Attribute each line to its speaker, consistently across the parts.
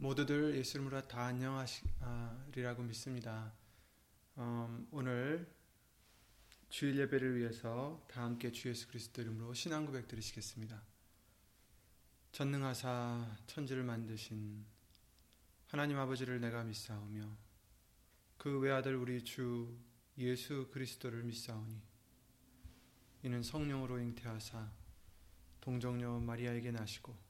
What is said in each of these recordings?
Speaker 1: 모두들 예수 이름으로 다 안녕하리라고 믿습니다. 음, 오늘 주일 예배를 위해서 다 함께 주 예수 그리스도 이름으로 신앙 고백 드리시겠습니다. 전능하사 천지를 만드신 하나님 아버지를 내가 믿사오며 그 외아들 우리 주 예수 그리스도를 믿사오니 이는 성령으로 잉태하사 동정녀 마리아에게 나시고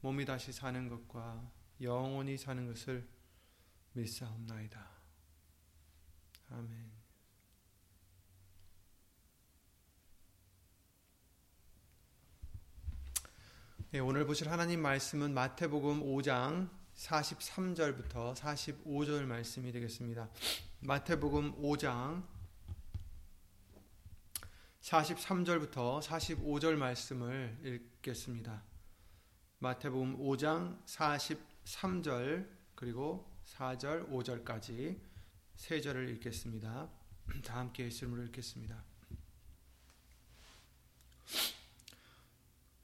Speaker 1: 몸이 다시 사는 것과 영원히 사는 것을 믿사옵나이다. 아멘. 네, 오늘 보실 하나님 말씀은 마태복음 5장 43절부터 45절 말씀이 되겠습니다. 마태복음 5장 43절부터 45절 말씀을 읽겠습니다. 마태복음 5장 43절 그리고 4절 5절까지 세 절을 읽겠습니다. 다 함께 예수님으로 읽겠습니다.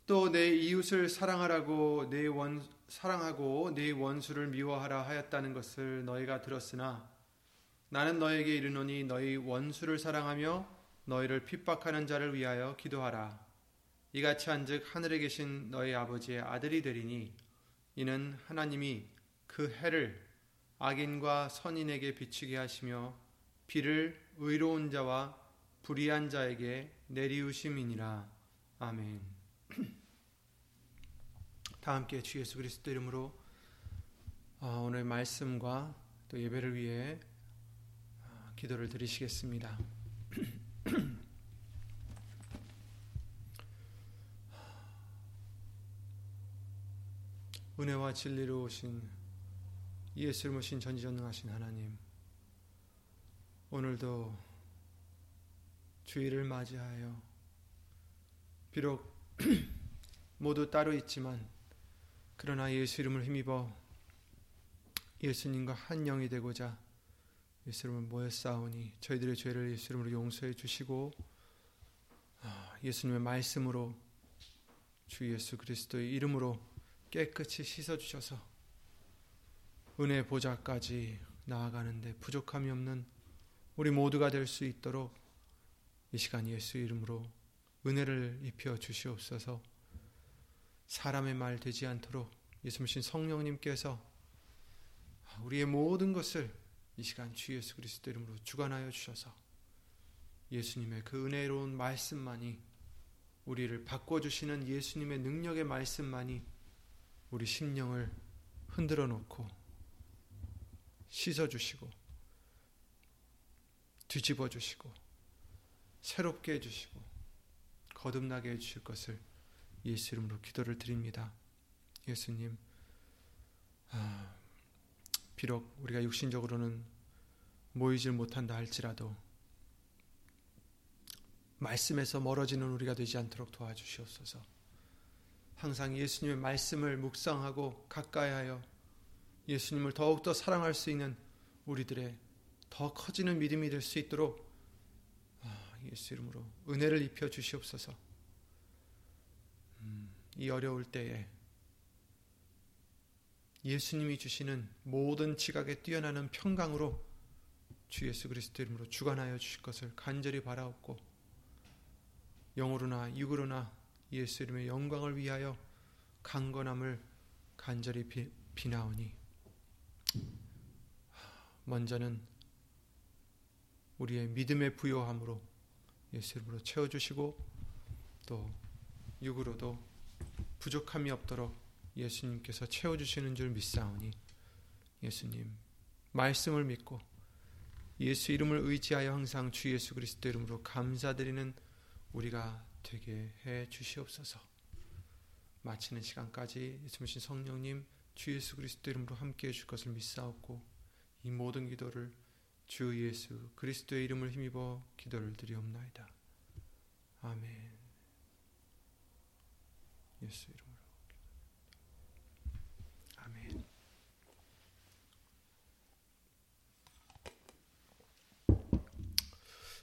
Speaker 1: 또 내 이웃을 사랑하라고 내 원 사랑하고 내 원수를 미워하라 하였다는 것을 너희가 들었으나 나는 너에게 이르노니 너희 원수를 사랑하며 너희를 핍박하는 자를 위하여 기도하라. 이같이 한즉 하늘에 계신 너희 아버지의 아들이 되리니 이는 하나님이 그 해를 악인과 선인에게 비추게 하시며 비를 의로운 자와 불의한 자에게 내리우심이니라. 아멘. 다 함께 주 예수 그리스도 이름으로 어, 오늘 말씀과 또 예배를 위해 어, 기도를 드리시겠습니다. 은혜와 진리로 오신 예수를 모신 전지전능하신 하나님 오늘도 주일을 맞이하여 비록 모두 따로 있지만 그러나 예수 이름을 힘입어 예수님과 한 영이 되고자 예수 이름을 모여 싸우니 저희들의 죄를 예수 이름으로 용서해 주시고 아, 예수님의 말씀으로 주 예수 그리스도의 이름으로 깨끗이 씻어 주셔서 은혜 보좌까지 나아가는데 부족함이 없는 우리 모두가 될 수 있도록 이 시간 예수 이름으로 은혜를 입혀 주시옵소서. 사람의 말 되지 않도록 예수님 성령님께서 우리의 모든 것을 이 시간 주 예수 그리스도 이름으로 주관하여 주셔서 예수님의 그 은혜로운 말씀만이 우리를 바꿔주시는 예수님의 능력의 말씀만이 우리 심령을 흔들어 놓고 씻어 주시고 뒤집어 주시고 새롭게 해 주시고 거듭나게 해 주실 것을 예수 이름으로 기도를 드립니다. 예수님, 아, 비록 우리가 육신적으로는 모이질 못한다 할지라도 말씀에서 멀어지는 우리가 되지 않도록 도와주시옵소서. 항상 예수님의 말씀을 묵상하고 가까이하여 예수님을 더욱더 사랑할 수 있는 우리들의 더 커지는 믿음이 될 수 있도록 아, 예수 이름으로 은혜를 입혀 주시옵소서. 음, 이 어려울 때에 예수님이 주시는 모든 지각에 뛰어나는 평강으로 주 예수 그리스도 이름으로 주관하여 주실 것을 간절히 바라옵고 영으로나 육으로나 예수 이름의 영광을 위하여 강건함을 간절히 비, 비나오니 먼저는 우리의 믿음의 부요함으로 예수 이름으로 채워주시고 또 육으로도 부족함이 없도록 예수님께서 채워주시는 줄 믿사오니 예수님 말씀을 믿고 예수 이름을 의지하여 항상 주 예수 그리스도 이름으로 감사드리는 우리가 되게 해 주시옵소서. 마치는 시간까지 예수님 성령님 주 예수 그리스도 이름으로 함께 해 줄 것을 믿사옵고 이 모든 기도를 주 예수 그리스도의 이름을 힘입어 기도를 드리옵나이다. 아멘. 예수 이름으로. 아멘.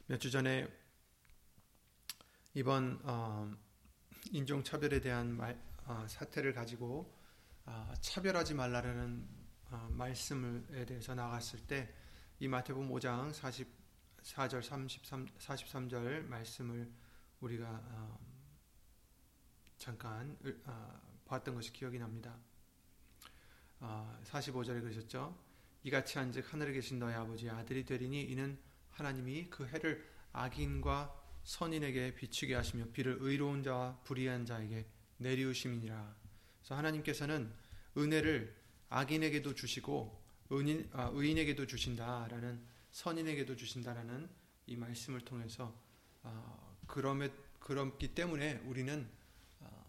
Speaker 1: 몇 주 전에 이번 어, 인종 차별에 대한 말, 어, 사태를 가지고 어, 차별하지 말라는 어, 말씀에 대해서 나갔을 때 이 마태복음 5장 44절 33 43절 말씀을 우리가 어, 잠깐 어, 봤던 것이 기억이 납니다. 45절에 그러셨죠. 이같이 한즉 하늘에 계신 너의 아버지 아들이 되리니 이는 하나님이 그 해를 악인과 선인에게 비추게 하시며 비를 의로운 자와 불의한 자에게 내리우심이니라. 그래서 하나님께서는 은혜를 악인에게도 주시고 은인, 아, 의인에게도 주신다라는 선인에게도 주신다라는 이 말씀을 통해서 어, 그럼에, 그렇기 때문에 우리는 어,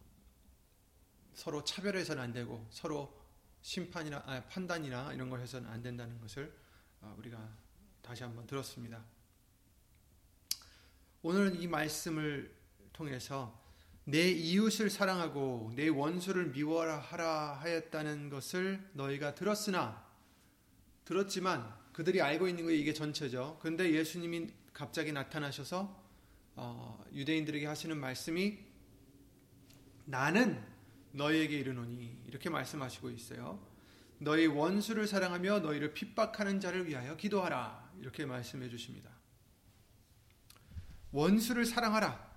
Speaker 1: 서로 차별해서는 안 되고 서로 심판이나 아, 판단이나 이런 걸 해서는 안 된다는 것을 어, 우리가 다시 한번 들었습니다. 오늘 이 말씀을 통해서 내 이웃을 사랑하고 내 원수를 미워하라 하였다는 것을 너희가 들었으나 들었지만 그들이 알고 있는 게 이게 전체죠. 그런데 예수님이 갑자기 나타나셔서 어, 유대인들에게 하시는 말씀이 나는 너희에게 이르노니 이렇게 말씀하시고 있어요. 너희 원수를 사랑하며 너희를 핍박하는 자를 위하여 기도하라 이렇게 말씀해 주십니다. 원수를 사랑하라.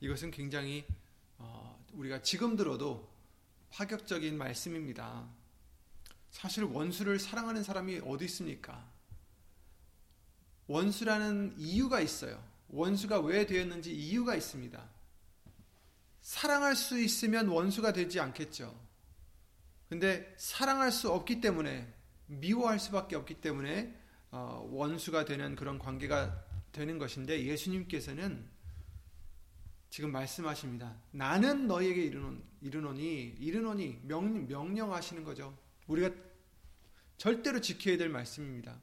Speaker 1: 이것은 굉장히 어, 우리가 지금 들어도 파격적인 말씀입니다. 사실 원수를 사랑하는 사람이 어디 있습니까? 원수라는 이유가 있어요. 원수가 왜 되었는지 이유가 있습니다. 사랑할 수 있으면 원수가 되지 않겠죠. 근데 사랑할 수 없기 때문에 미워할 수밖에 없기 때문에 어, 원수가 되는 그런 관계가 되는 것인데 예수님께서는 지금 말씀하십니다. 나는 너에게 이르노니 이르노니 명, 명령하시는 거죠. 우리가 절대로 지켜야 될 말씀입니다.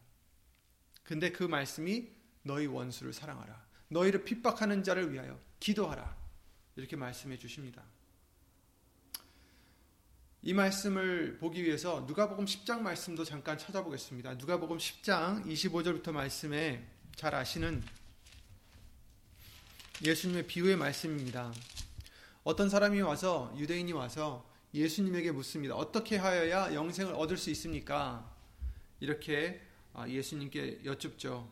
Speaker 1: 근데 그 말씀이 너희 원수를 사랑하라. 너희를 핍박하는 자를 위하여 기도하라. 이렇게 말씀해 주십니다. 이 말씀을 보기 위해서 누가복음 10장 말씀도 잠깐 찾아보겠습니다. 누가복음 10장 25절부터 말씀에 잘 아시는 예수님의 비유의 말씀입니다. 어떤 사람이 와서 유대인이 와서 예수님에게 묻습니다. 어떻게 하여야 영생을 얻을 수 있습니까? 이렇게 아, 예수님께 여쭙죠.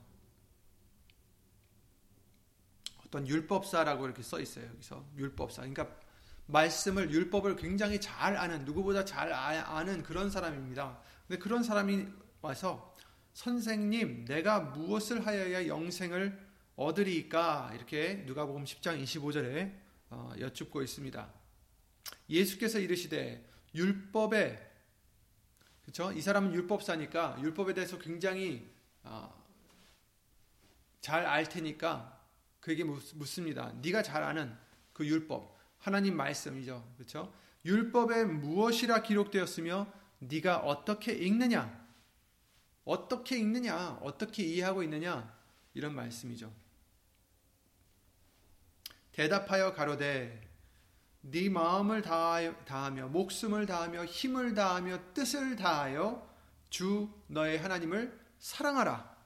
Speaker 1: 어떤 율법사라고 이렇게 써 있어요. 여기서 율법사. 그러니까 말씀을 율법을 굉장히 잘 아는 누구보다 잘 아, 아는 그런 사람입니다. 근데 그런 사람이 와서 선생님, 내가 무엇을 하여야 영생을 얻으리까? 이렇게 누가복음 10장 25절에 어, 여쭙고 있습니다. 예수께서 이르시되 율법에 그렇죠? 이 사람은 율법사니까 율법에 대해서 굉장히 어, 잘알 테니까 그에게 묻습니다. 네가 잘 아는 그 율법 하나님 말씀이죠. 그렇죠? 율법에 무엇이라 기록되었으며 네가 어떻게 읽느냐? 어떻게 읽느냐, 어떻게 이해하고 있느냐 이런 말씀이죠. 대답하여 가로되 네 마음을 다하며 목숨을 다하며 힘을 다하며 뜻을 다하여 주 너의 하나님을 사랑하라.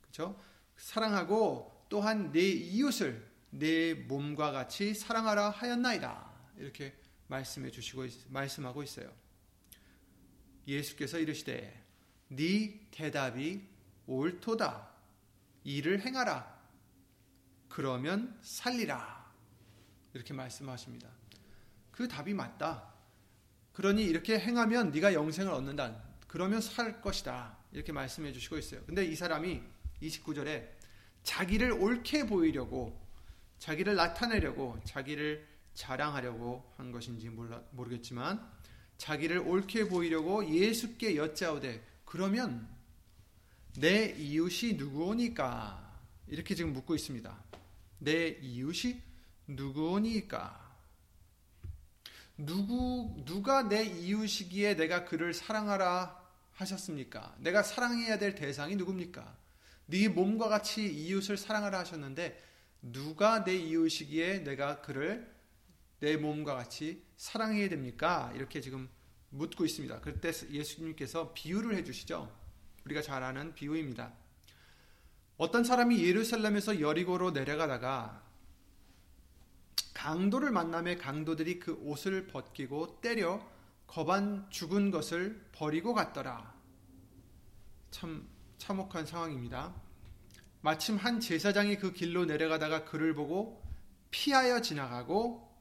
Speaker 1: 그렇죠? 사랑하고 또한 내 이웃을 내 몸과 같이 사랑하라 하였나이다. 이렇게 말씀해 주시고 말씀하고 있어요. 예수께서 이르시되 네 대답이 옳도다. 이를 행하라. 그러면 살리라. 이렇게 말씀하십니다. 그 답이 맞다. 그러니 이렇게 행하면 네가 영생을 얻는다. 그러면 살 것이다. 이렇게 말씀해 주시고 있어요. 근데 이 사람이 29절에 자기를 옳게 보이려고 자기를 나타내려고 자기를 자랑하려고 한 것인지 몰라, 모르겠지만 자기를 옳게 보이려고 예수께 여짜오되 그러면 내 이웃이 누구오니까? 이렇게 지금 묻고 있습니다. 내 이웃이 누구오니까? 누구 누가 내 이웃이기에 내가 그를 사랑하라 하셨습니까? 내가 사랑해야 될 대상이 누굽니까? 네 몸과 같이 이웃을 사랑하라 하셨는데 누가 내 이웃이기에 내가 그를 내 몸과 같이 사랑해야 됩니까? 이렇게 지금 묻고 있습니다. 그때 예수님께서 비유를 해주시죠. 우리가 잘 아는 비유입니다. 어떤 사람이 예루살렘에서 여리고로 내려가다가 강도를 만남에 강도들이 그 옷을 벗기고 때려 거반 죽은 것을 버리고 갔더라. 참 참혹한 상황입니다. 마침 한 제사장이 그 길로 내려가다가 그를 보고 피하여 지나가고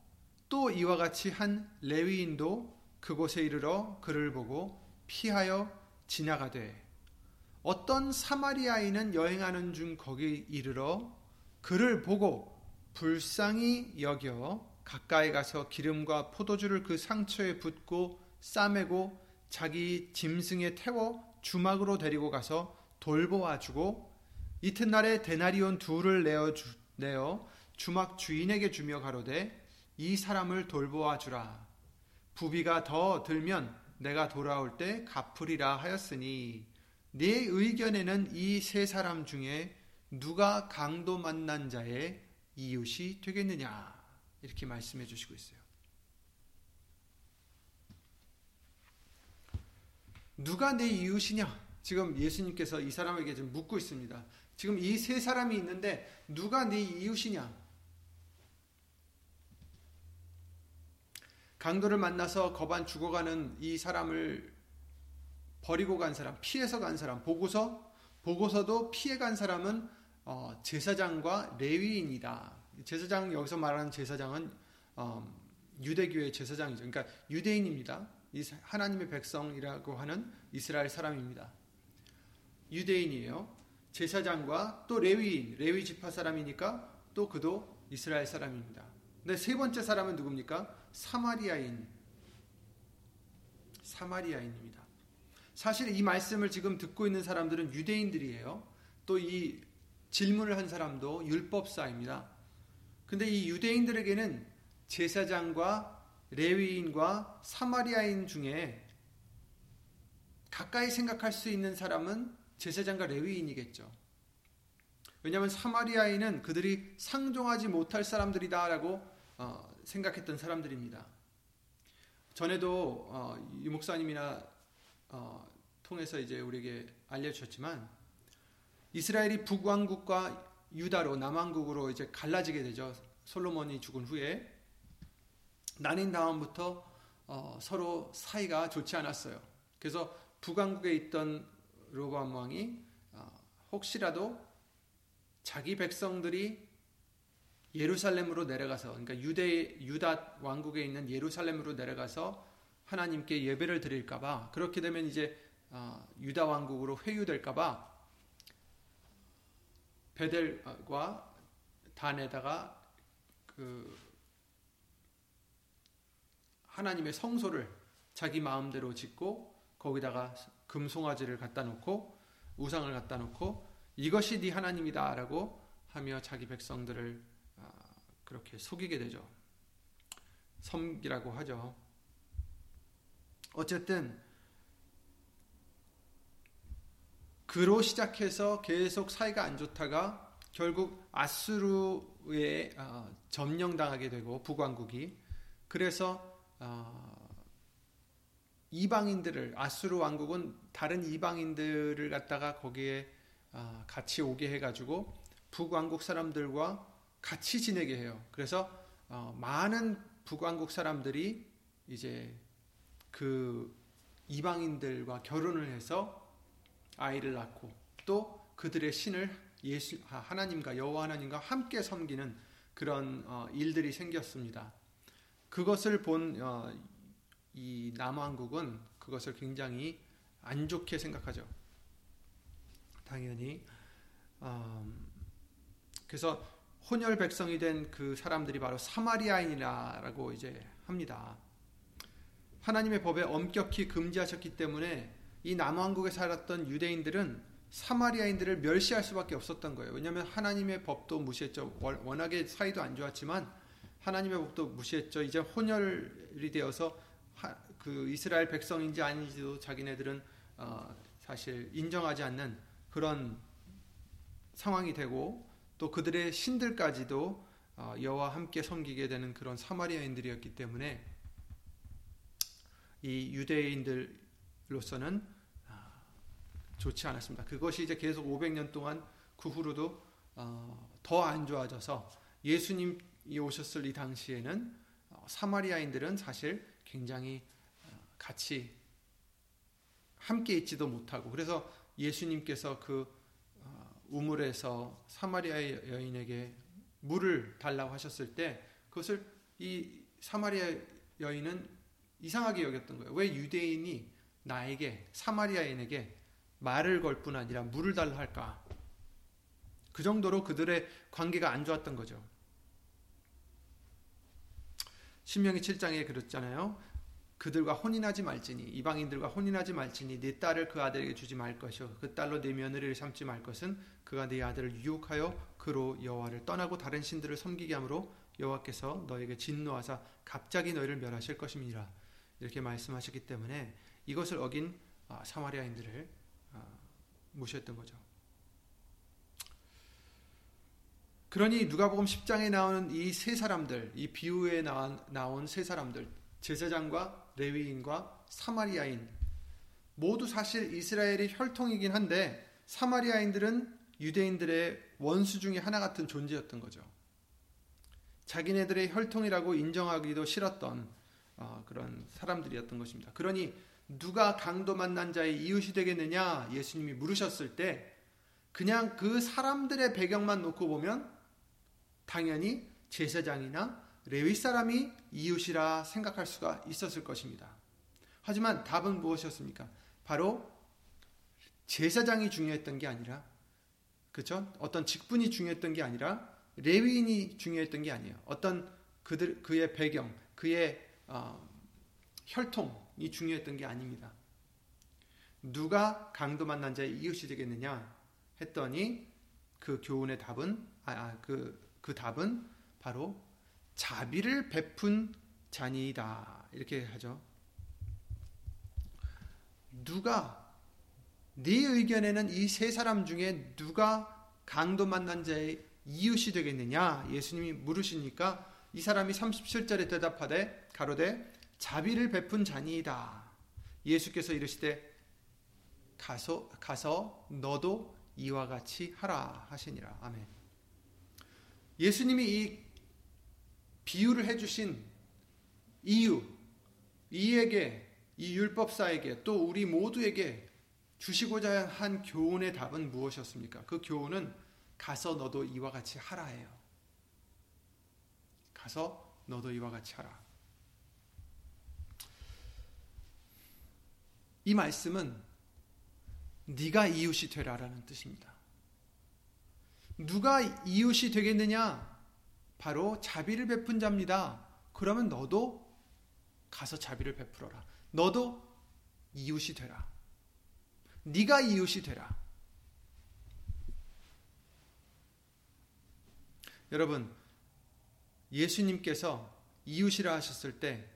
Speaker 1: 또 이와 같이 한 레위인도 그곳에 이르러 그를 보고 피하여 지나가되 어떤 사마리아인은 여행하는 중 거기 이르러 그를 보고 불쌍히 여겨 가까이 가서 기름과 포도주를 그 상처에 붓고 싸매고 자기 짐승에 태워 주막으로 데리고 가서 돌보아 주고 이튿날에 데나리온 둘을 내어, 주, 내어 주막 주인에게 주며 가로되 이 사람을 돌보아 주라 부비가 더 들면 내가 돌아올 때 갚으리라 하였으니 네 의견에는 이 세 사람 중에 누가 강도 만난 자의 이웃이 되겠느냐 이렇게 말씀해 주시고 있어요. 누가 내 이웃이냐? 지금 예수님께서 이 사람에게 지금 묻고 있습니다. 지금 이 세 사람이 있는데 누가 네 이웃이냐? 강도를 만나서 거반 죽어가는 이 사람을 버리고 간 사람, 피해서 간 사람, 보고서 보고서도 피해 간 사람은 어, 제사장과 레위인이다. 제사장 여기서 말하는 제사장은 어, 유대교의 제사장이죠. 그러니까 유대인입니다. 하나님의 백성이라고 하는 이스라엘 사람입니다. 유대인이에요. 제사장과 또 레위인, 레위 지파 사람이니까 또 그도 이스라엘 사람입니다. 근데 세 번째 사람은 누굽니까? 사마리아인. 사마리아인입니다. 사실 이 말씀을 지금 듣고 있는 사람들은 유대인들이에요. 또 이 질문을 한 사람도 율법사입니다. 근데 이 유대인들에게는 제사장과 레위인과 사마리아인 중에 가까이 생각할 수 있는 사람은 제사장과 레위인이겠죠. 왜냐하면 사마리아인은 그들이 상종하지 못할 사람들이다라고 어, 생각했던 사람들입니다. 전에도 어, 이 목사님이나 어, 통해서 이제 우리에게 알려주셨지만 이스라엘이 북왕국과 유다로 남왕국으로 이제 갈라지게 되죠. 솔로몬이 죽은 후에 나뉜 다음부터 어, 서로 사이가 좋지 않았어요. 그래서 북왕국에 있던 로보암 왕이 어, 혹시라도 자기 백성들이 예루살렘으로 내려가서 그러니까 유대 유다 왕국에 있는 예루살렘으로 내려가서 하나님께 예배를 드릴까봐 그렇게 되면 이제 어, 유다 왕국으로 회유될까봐 베델과 단에다가 그 하나님의 성소를 자기 마음대로 짓고 거기다가 금송아지를 갖다 놓고 우상을 갖다 놓고 이것이 네 하나님이다라고 하며 자기 백성들을 아, 그렇게 속이게 되죠. 섬기라고 하죠. 어쨌든 그로 시작해서 계속 사이가 안 좋다가 결국 아수르에 어, 점령당하게 되고 북왕국이 그래서 어, 이방인들을 아수르 왕국은 다른 이방인들을 갖다가 거기에 어, 같이 오게 해가지고 북왕국 사람들과 같이 지내게 해요. 그래서 많은 북왕국 사람들이 이제 그 이방인들과 결혼을 해서 아이를 낳고 또 그들의 신을 예수 하나님과 여호와 하나님과 함께 섬기는 그런 어, 일들이 생겼습니다. 그것을 본이 어, 남왕국은 그것을 굉장히 안 좋게 생각하죠. 당연히 음, 그래서 혼혈 백성이 된 그 사람들이 바로 사마리아인이라고 이제 합니다. 하나님의 법에 엄격히 금지하셨기 때문에 이 남왕국에 살았던 유대인들은 사마리아인들을 멸시할 수밖에 없었던 거예요. 왜냐하면 하나님의 법도 무시했죠. 워낙에 사이도 안 좋았지만 하나님의 법도 무시했죠. 이제 혼혈이 되어서 하, 그 이스라엘 백성인지 아닌지도 자기네들은 어, 사실 인정하지 않는 그런 상황이 되고 또 그들의 신들까지도 어, 여호와 함께 섬기게 되는 그런 사마리아인들이었기 때문에 이 유대인들로서는 아, 좋지 않았습니다. 그것이 이제 계속 500년 동안 그 후로도 어, 더안 좋아져서 예수님이 오셨을 이 당시에는 어, 사마리아인들은 사실 굉장히 같이 함께 있지도 못하고 그래서 예수님께서 그 우물에서 사마리아 여인에게 물을 달라고 하셨을 때 그것을 이 사마리아 여인은 이상하게 여겼던 거예요. 왜 유대인이 나에게 사마리아인에게 말을 걸 뿐 아니라 물을 달라 할까? 그 정도로 그들의 관계가 안 좋았던 거죠. 신명기 7장에 그랬잖아요. 그들과 혼인하지 말지니 이방인들과 혼인하지 말지니 네 딸을 그 아들에게 주지 말 것이요 그 딸로 네 며느리를 삼지 말 것은 그가 네 아들을 유혹하여 그로 여호와를 떠나고 다른 신들을 섬기게 하므로 여호와께서 너에게 진노하사 갑자기 너희를 멸하실 것임이라 이렇게 말씀하셨기 때문에 이것을 어긴 아, 사마리아인들을 아, 무시했던 거죠. 그러니 누가복음 10장에 나오는 이 세 사람들, 이 비유에 나온 세 사람들, 제사장과 레위인과 사마리아인 모두 사실 이스라엘의 혈통이긴 한데 사마리아인들은 유대인들의 원수 중의 하나 같은 존재였던 거죠. 자기네들의 혈통이라고 인정하기도 싫었던 어, 그런 사람들이었던 것입니다. 그러니 누가 강도 만난 자의 이웃이 되겠느냐 예수님이 물으셨을 때 그냥 그 사람들의 배경만 놓고 보면 당연히 제사장이나 레위 사람이 이웃이라 생각할 수가 있었을 것입니다. 하지만 답은 무엇이었습니까? 바로 제사장이 중요했던 게 아니라 그렇죠? 어떤 직분이 중요했던 게 아니라 레위인이 중요했던 게 아니에요. 어떤 그들 그의 배경, 그의 어, 혈통이 중요했던 게 아닙니다. 누가 강도 만난 자의 이웃이 되겠느냐 했더니 그 교훈의 답은 아, 그, 그 답은 바로 자비를 베푼 자니이다. 이렇게 하죠. 누가 네 의견에는 이 세 사람 중에 누가 강도 만난 자의 이웃이 되겠느냐? 예수님이 물으시니까 이 사람이 37절에 대답하되 가로되 자비를 베푼 자니이다. 예수께서 이르시되 가서 가서 너도 이와 같이 하라 하시니라. 아멘. 예수님이 이 비유를 해주신 이유, 이에게, 이 율법사에게, 또 우리 모두에게 주시고자 한 교훈의 답은 무엇이었습니까? 그 교훈은 가서 너도 이와 같이 하라예요. 가서 너도 이와 같이 하라. 이 말씀은 네가 이웃이 되라라는 뜻입니다. 누가 이웃이 되겠느냐? 바로 자비를 베푼 자입니다. 그러면 너도 가서 자비를 베풀어라. 너도 이웃이 되라. 네가 이웃이 되라. 여러분, 예수님께서 이웃이라 하셨을 때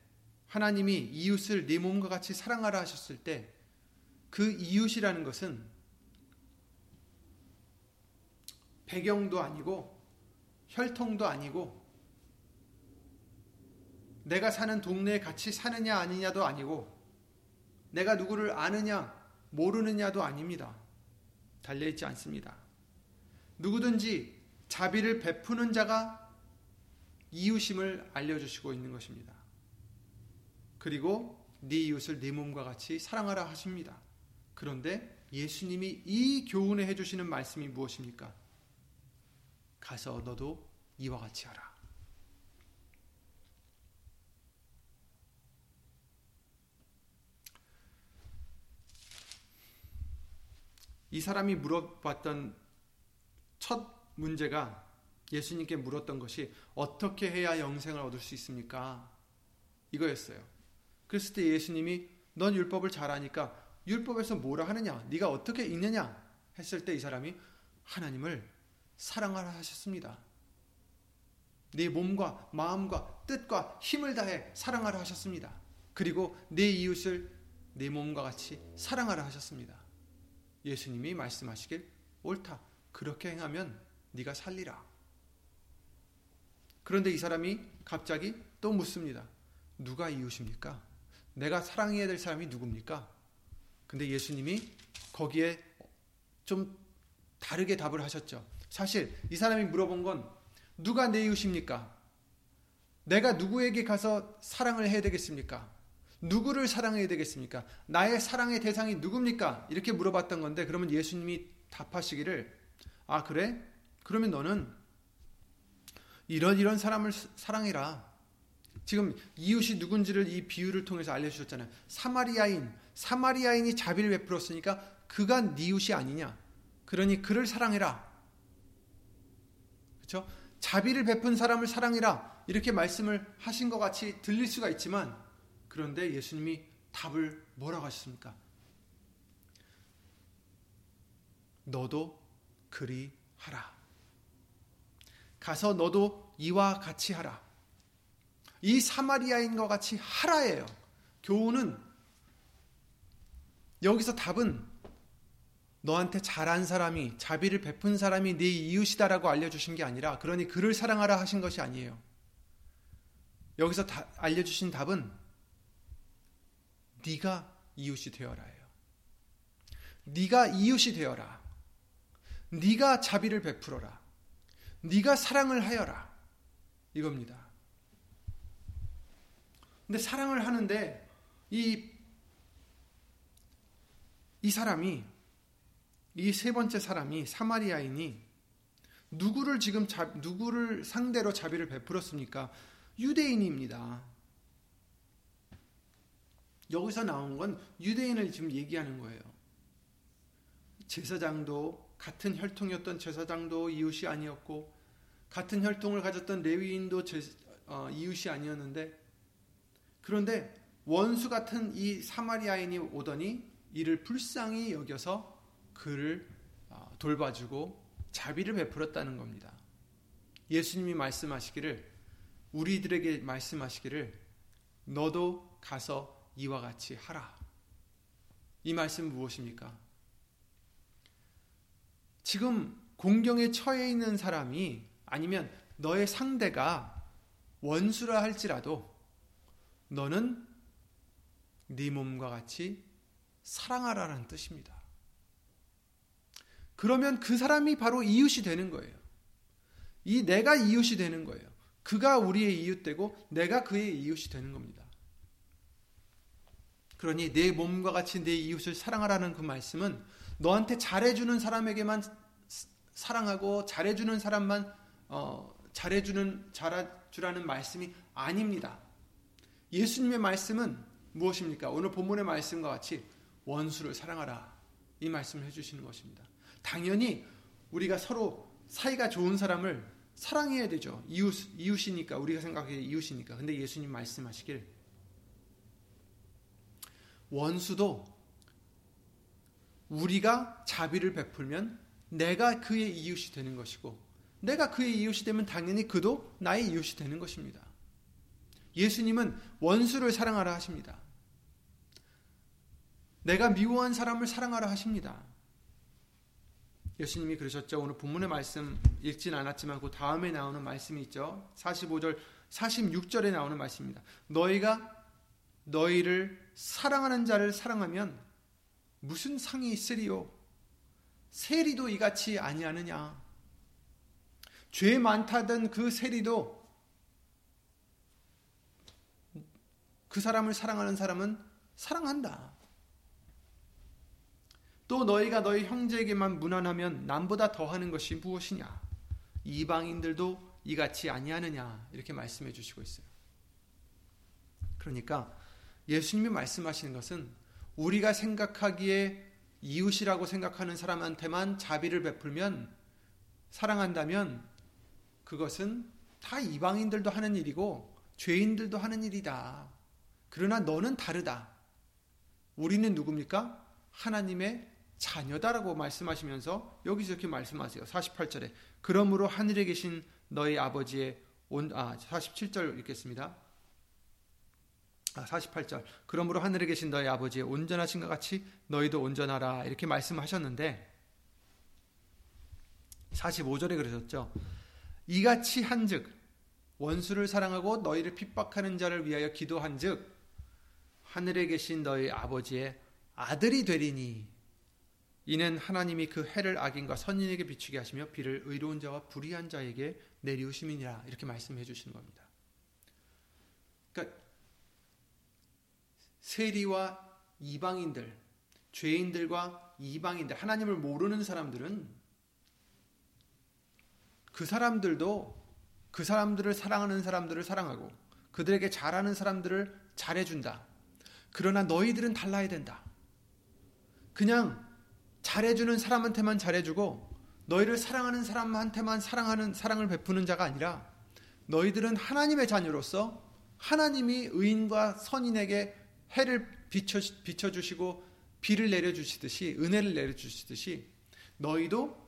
Speaker 1: 하나님이 이웃을 네 몸과 같이 사랑하라 하셨을 때 그 이웃이라는 것은 배경도 아니고 혈통도 아니고 내가 사는 동네에 같이 사느냐 아니냐도 아니고 내가 누구를 아느냐 모르느냐도 아닙니다. 달려 있지 않습니다. 누구든지 자비를 베푸는 자가 이웃임을 알려주시고 있는 것입니다. 그리고 네 이웃을 네 몸과 같이 사랑하라 하십니다. 그런데 예수님이 이 교훈에 해주시는 말씀이 무엇입니까? 가서 너도 이와 같이 하라. 이 사람이 물어봤던 첫 문제가 예수님께 물었던 것이 어떻게 해야 영생을 얻을 수 있습니까? 이거였어요. 그랬을 때 예수님이 넌 율법을 잘 아니까 율법에서 뭐라 하느냐? 네가 어떻게 읽느냐? 했을 때 이 사람이 하나님을 사랑하라 하셨습니다. 내 몸과 마음과 뜻과 힘을 다해 사랑하라 하셨습니다. 그리고 내 이웃을 내 몸과 같이 사랑하라 하셨습니다. 예수님이 말씀하시길 옳다. 그렇게 행하면 네가 살리라. 그런데 이 사람이 갑자기 또 묻습니다. 누가 이웃입니까? 내가 사랑해야 될 사람이 누굽니까? 근데 예수님이 거기에 좀 다르게 답을 하셨죠. 사실 이 사람이 물어본 건 누가 내 이웃입니까? 내가 누구에게 가서 사랑을 해야 되겠습니까? 누구를 사랑해야 되겠습니까? 나의 사랑의 대상이 누굽니까? 이렇게 물어봤던 건데 그러면 예수님이 답하시기를 아 그래? 그러면 너는 이런 이런 사람을 사랑해라. 지금 이웃이 누군지를 이 비유를 통해서 알려주셨잖아요. 사마리아인, 사마리아인이 자비를 베풀었으니까 그가 네 이웃이 아니냐. 그러니 그를 사랑해라. 그렇죠? 자비를 베푼 사람을 사랑해라. 이렇게 말씀을 하신 것 같이 들릴 수가 있지만 그런데 예수님이 답을 뭐라고 하셨습니까? 너도 그리 하라. 가서 너도 이와 같이 하라. 이 사마리아인과 같이 하라예요. 교훈은 여기서 답은 너한테 잘한 사람이 자비를 베푼 사람이 네 이웃이다라고 알려주신 게 아니라 그러니 그를 사랑하라 하신 것이 아니에요. 여기서 다, 알려주신 답은 네가 이웃이 되어라예요. 네가 이웃이 되어라. 네가 자비를 베풀어라. 네가 사랑을 하여라. 이겁니다. 근데 사랑을 하는데 이, 이 사람이 이 세 번째 사람이 사마리아인이 누구를 지금 자, 누구를 상대로 자비를 베풀었습니까? 유대인입니다. 여기서 나온 건 유대인을 지금 얘기하는 거예요. 제사장도 같은 혈통이었던 제사장도 이웃이 아니었고 같은 혈통을 가졌던 레위인도 제, 어, 이웃이 아니었는데 그런데 원수 같은 이 사마리아인이 오더니 이를 불쌍히 여겨서 그를 어, 돌봐주고 자비를 베풀었다는 겁니다. 예수님이 말씀하시기를 우리들에게 말씀하시기를 너도 가서 이와 같이 하라. 이 말씀은 무엇입니까? 지금 공경에 처해 있는 사람이 아니면 너의 상대가 원수라 할지라도 너는 네 몸과 같이 사랑하라는 뜻입니다. 그러면 그 사람이 바로 이웃이 되는 거예요. 이 내가 이웃이 되는 거예요. 그가 우리의 이웃 되고 내가 그의 이웃이 되는 겁니다. 그러니 내 몸과 같이 내 이웃을 사랑하라는 그 말씀은 너한테 잘해주는 사람에게만 사랑하고 잘해주는 사람만 어, 잘해주는 잘해주라는 말씀이 아닙니다. 예수님의 말씀은 무엇입니까? 오늘 본문의 말씀과 같이 원수를 사랑하라 이 말씀을 해주시는 것입니다. 당연히 우리가 서로 사이가 좋은 사람을 사랑해야 되죠. 이웃 이웃이니까 우리가 생각해 이웃이니까. 근데 예수님 말씀하시길 원수도 우리가 자비를 베풀면 내가 그의 이웃이 되는 것이고 내가 그의 이웃이 되면 당연히 그도 나의 이웃이 되는 것입니다. 예수님은 원수를 사랑하라 하십니다. 내가 미워한 사람을 사랑하라 하십니다. 예수님이 그러셨죠. 오늘 본문의 말씀 읽진 않았지만 그 다음에 나오는 말씀이 있죠. 45절, 46절에 나오는 말씀입니다. 너희가 너희를 사랑하는 자를 사랑하면 무슨 상이 있으리요? 세리도 이같이 아니하느냐? 죄 많다던 그 세리도 그 사람을 사랑하는 사람은 사랑한다. 또 너희가 너희 형제에게만 무난하면 남보다 더하는 것이 무엇이냐? 이방인들도 이같이 아니하느냐? 이렇게 말씀해 주시고 있어요. 그러니까 예수님이 말씀하시는 것은 우리가 생각하기에 이웃이라고 생각하는 사람한테만 자비를 베풀면 사랑한다면 그것은 다 이방인들도 하는 일이고 죄인들도 하는 일이다. 그러나 너는 다르다. 우리는 누굽니까? 하나님의 자녀다라고 말씀하시면서 여기서 이렇게 말씀하세요. 48절에 그러므로 하늘에 계신 너희 아버지의 온, 아, 47절 읽겠습니다. 아, 48절. 그러므로 하늘에 계신 너희 아버지의 온전하신 것 같이 너희도 온전하라. 이렇게 말씀하셨는데 45절에 그러셨죠. 이같이 한즉 원수를 사랑하고 너희를 핍박하는 자를 위하여 기도한즉 하늘에 계신 너희 아버지의 아들이 되리니 이는 하나님이 그 해를 악인과 선인에게 비추게 하시며 비를 의로운 자와 불의한 자에게 내리우심이니라 이렇게 말씀해 주시는 겁니다. 그러니까 세리와 이방인들, 죄인들과 이방인들, 하나님을 모르는 사람들은 그 사람들도 그 사람들을 사랑하는 사람들을 사랑하고 그들에게 잘하는 사람들을 잘해준다. 그러나 너희들은 달라야 된다. 그냥 잘해주는 사람한테만 잘해주고 너희를 사랑하는 사람한테만 사랑하는 사랑을 베푸는 자가 아니라 너희들은 하나님의 자녀로서 하나님이 의인과 선인에게 해를 비춰, 비춰주시고 비를 내려주시듯이 은혜를 내려주시듯이 너희도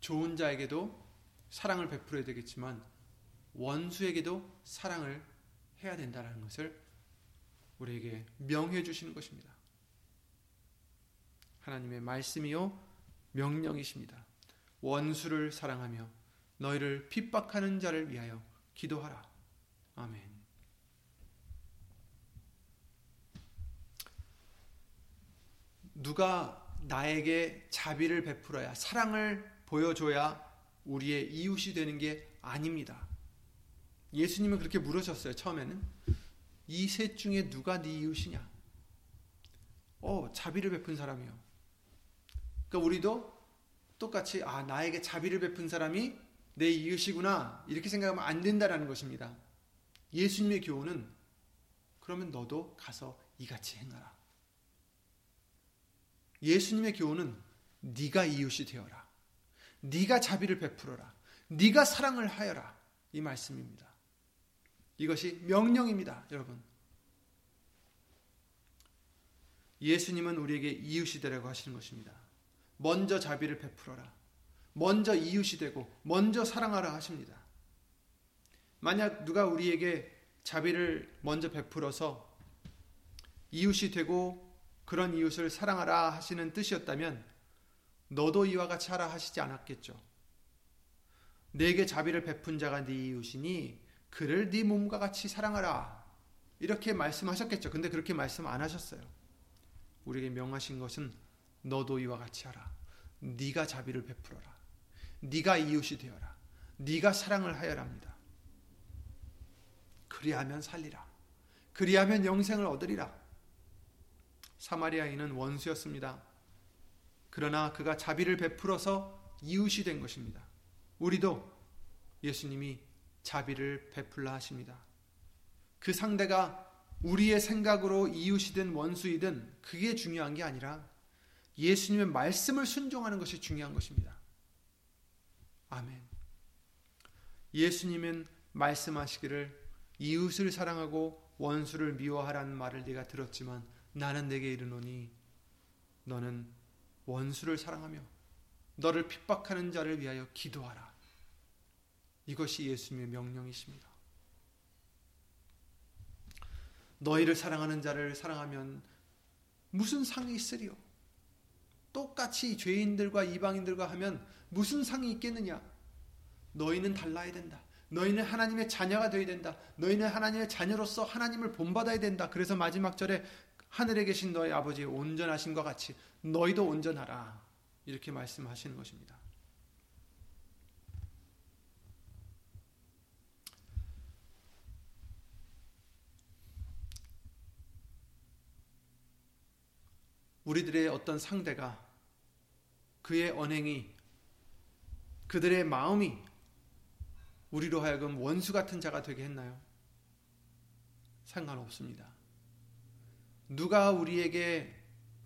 Speaker 1: 좋은 자에게도 사랑을 베풀어야 되겠지만 원수에게도 사랑을 해야 된다는 것을 우리에게 명해 주시는 것입니다. 하나님의 말씀이요 명령이십니다. 원수를 사랑하며 너희를 핍박하는 자를 위하여 기도하라. 아멘. 누가 나에게 자비를 베풀어야 사랑을 보여줘야 우리의 이웃이 되는 게 아닙니다. 예수님은 그렇게 물으셨어요. 처음에는 이 셋 중에 누가 네 이웃이냐? 어, 자비를 베푼 사람이요. 그러니까 우리도 똑같이 아 나에게 자비를 베푼 사람이 내 이웃이구나 이렇게 생각하면 안 된다라는 것입니다. 예수님의 교훈은 그러면 너도 가서 이같이 행하라. 예수님의 교훈은 네가 이웃이 되어라. 네가 자비를 베풀어라. 네가 사랑을 하여라. 이 말씀입니다. 이것이 명령입니다, 여러분. 예수님은 우리에게 이웃이 되라고 하시는 것입니다. 먼저 자비를 베풀어라. 먼저 이웃이 되고 먼저 사랑하라 하십니다. 만약 누가 우리에게 자비를 먼저 베풀어서 이웃이 되고 그런 이웃을 사랑하라 하시는 뜻이었다면 너도 이와 같이 하라 하시지 않았겠죠. 내게 자비를 베푼 자가 네 이웃이니 그를 네 몸과 같이 사랑하라. 이렇게 말씀하셨겠죠. 근데 그렇게 말씀 안 하셨어요. 우리에게 명하신 것은 너도 이와 같이 하라. 네가 자비를 베풀어라. 네가 이웃이 되어라. 네가 사랑을 하여랍니다. 그리하면 살리라. 그리하면 영생을 얻으리라. 사마리아인은 원수였습니다. 그러나 그가 자비를 베풀어서 이웃이 된 것입니다. 우리도 예수님이 자비를 베풀라 하십니다. 그 상대가 우리의 생각으로 이웃이든 원수이든 그게 중요한 게 아니라 예수님의 말씀을 순종하는 것이 중요한 것입니다. 아멘. 예수님은 말씀하시기를 이웃을 사랑하고 원수를 미워하라는 말을 네가 들었지만 나는 내게 이르노니 너는 원수를 사랑하며 너를 핍박하는 자를 위하여 기도하라. 이것이 예수님의 명령이십니다. 너희를 사랑하는 자를 사랑하면 무슨 상이 있으리요? 똑같이 죄인들과 이방인들과 하면 무슨 상이 있겠느냐? 너희는 달라야 된다. 너희는 하나님의 자녀가 되어야 된다. 너희는 하나님의 자녀로서 하나님을 본받아야 된다. 그래서 마지막 절에 하늘에 계신 너희 아버지 온전하신 것 같이 너희도 온전하라. 이렇게 말씀하시는 것입니다. 우리들의 어떤 상대가 그의 언행이 그들의 마음이 우리로 하여금 원수 같은 자가 되게 했나요? 상관없습니다. 누가 우리에게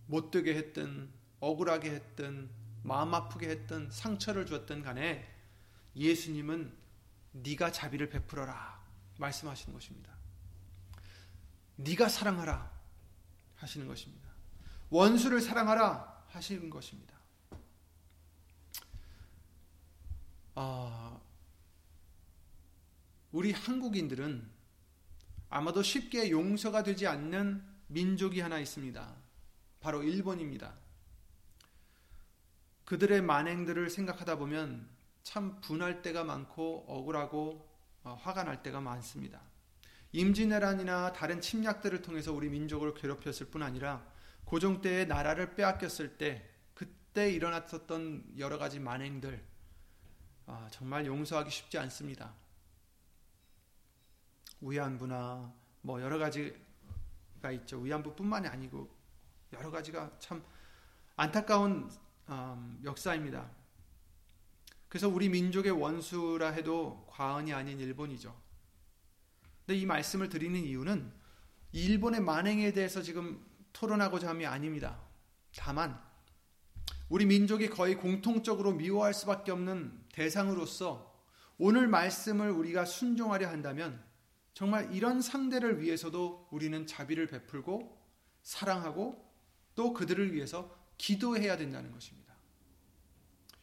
Speaker 1: 못되게 했든 억울하게 했든 마음 아프게 했든 상처를 주었든 간에 예수님은 네가 자비를 베풀어라 말씀하시는 것입니다. 네가 사랑하라 하시는 것입니다. 원수를 사랑하라 하시는 것입니다. 어, 우리 한국인들은 아마도 쉽게 용서가 되지 않는 민족이 하나 있습니다. 바로 일본입니다. 그들의 만행들을 생각하다 보면 참 분할 때가 많고 억울하고 어, 화가 날 때가 많습니다. 임진왜란이나 다른 침략들을 통해서 우리 민족을 괴롭혔을 뿐 아니라 고종 때의 나라를 빼앗겼을 때 그때 일어났었던 여러 가지 만행들 아, 정말 용서하기 쉽지 않습니다. 위안부나 뭐 여러 가지가 있죠. 위안부뿐만이 아니고 여러 가지가 참 안타까운 음, 역사입니다. 그래서 우리 민족의 원수라 해도 과언이 아닌 일본이죠. 근데 이 말씀을 드리는 이유는 일본의 만행에 대해서 지금 토론하고자 함이 아닙니다. 다만 우리 민족이 거의 공통적으로 미워할 수밖에 없는 대상으로서 오늘 말씀을 우리가 순종하려 한다면 정말 이런 상대를 위해서도 우리는 자비를 베풀고 사랑하고 또 그들을 위해서 기도해야 된다는 것입니다.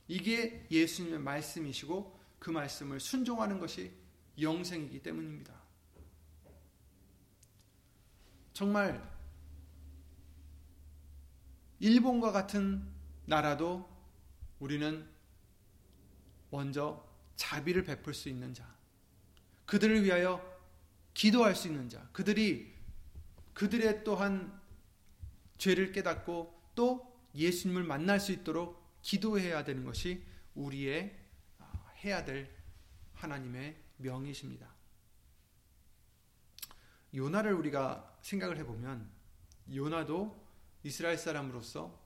Speaker 1: 이게 예수님의 말씀이시고 그 말씀을 순종하는 것이 영생이기 때문입니다. 정말 일본과 같은 나라도 우리는 먼저 자비를 베풀 수 있는 자, 그들을 위하여 기도할 수 있는 자, 그들이 그들의 또한 죄를 깨닫고 또 예수님을 만날 수 있도록 기도해야 되는 것이 우리의 아, 해야 될 하나님의 명이십니다. 요나를 우리가 생각을 해보면 요나도 이스라엘 사람으로서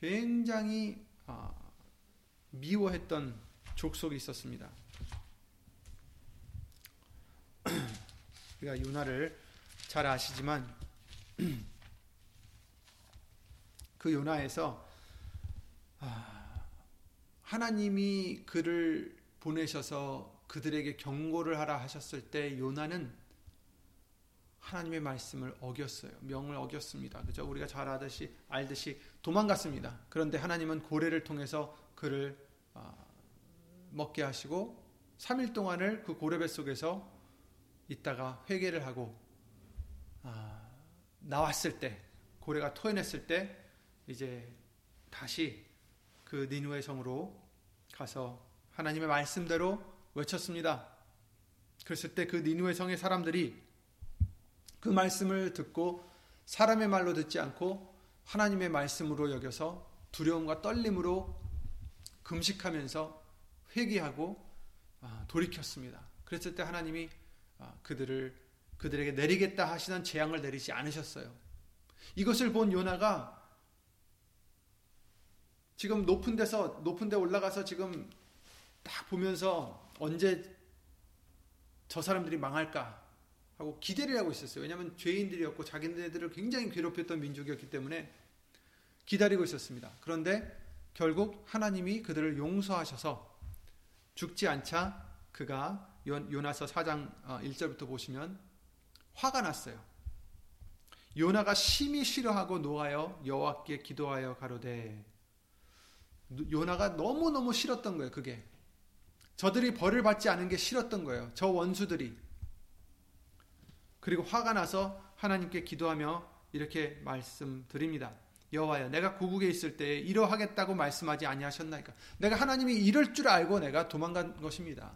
Speaker 1: 굉장히 아, 미워했던 족속이 있었습니다. 우리가 요나를 잘 아시지만 그 요나에서 아, 하나님이 그를 보내셔서 그들에게 경고를 하라 하셨을 때 요나는 하나님의 말씀을 어겼어요. 명을 어겼습니다. 그죠? 우리가 잘 알듯이 알듯이 도망갔습니다. 그런데 하나님은 고래를 통해서 그를 아, 먹게 하시고 3일 동안을 그 고래배 속에서 있다가 회개를 하고 아, 나왔을 때 고래가 토해냈을 때 이제 다시 그 니누의 성으로 가서 하나님의 말씀대로 외쳤습니다. 그랬을 때 그 니누의 성의 사람들이 그 말씀을 듣고 사람의 말로 듣지 않고 하나님의 말씀으로 여겨서 두려움과 떨림으로 금식하면서 회개하고 아, 돌이켰습니다. 그랬을 때 하나님이 아, 그들을 그들에게 내리겠다 하시는 재앙을 내리지 않으셨어요. 이것을 본 요나가 지금 높은 데서 높은 데 올라가서 지금 딱 보면서 언제 저 사람들이 망할까 하고 기대를 하고 있었어요. 왜냐하면 죄인들이었고 자기네들을 굉장히 괴롭혔던 민족이었기 때문에 기다리고 있었습니다. 그런데 결국 하나님이 그들을 용서하셔서 죽지 않자 그가 요나서 4장 1절부터 어, 보시면 화가 났어요. 요나가 심히 싫어하고 노하여 여호와께 기도하여 가로되 요나가 너무너무 싫었던 거예요, 그게. 저들이 벌을 받지 않은 게 싫었던 거예요. 저 원수들이. 그리고 화가 나서 하나님께 기도하며 이렇게 말씀드립니다. 여호와여 내가 고국에 있을 때 이러하겠다고 말씀하지 아니하셨나이까 내가 하나님이 이럴 줄 알고 내가 도망간 것입니다.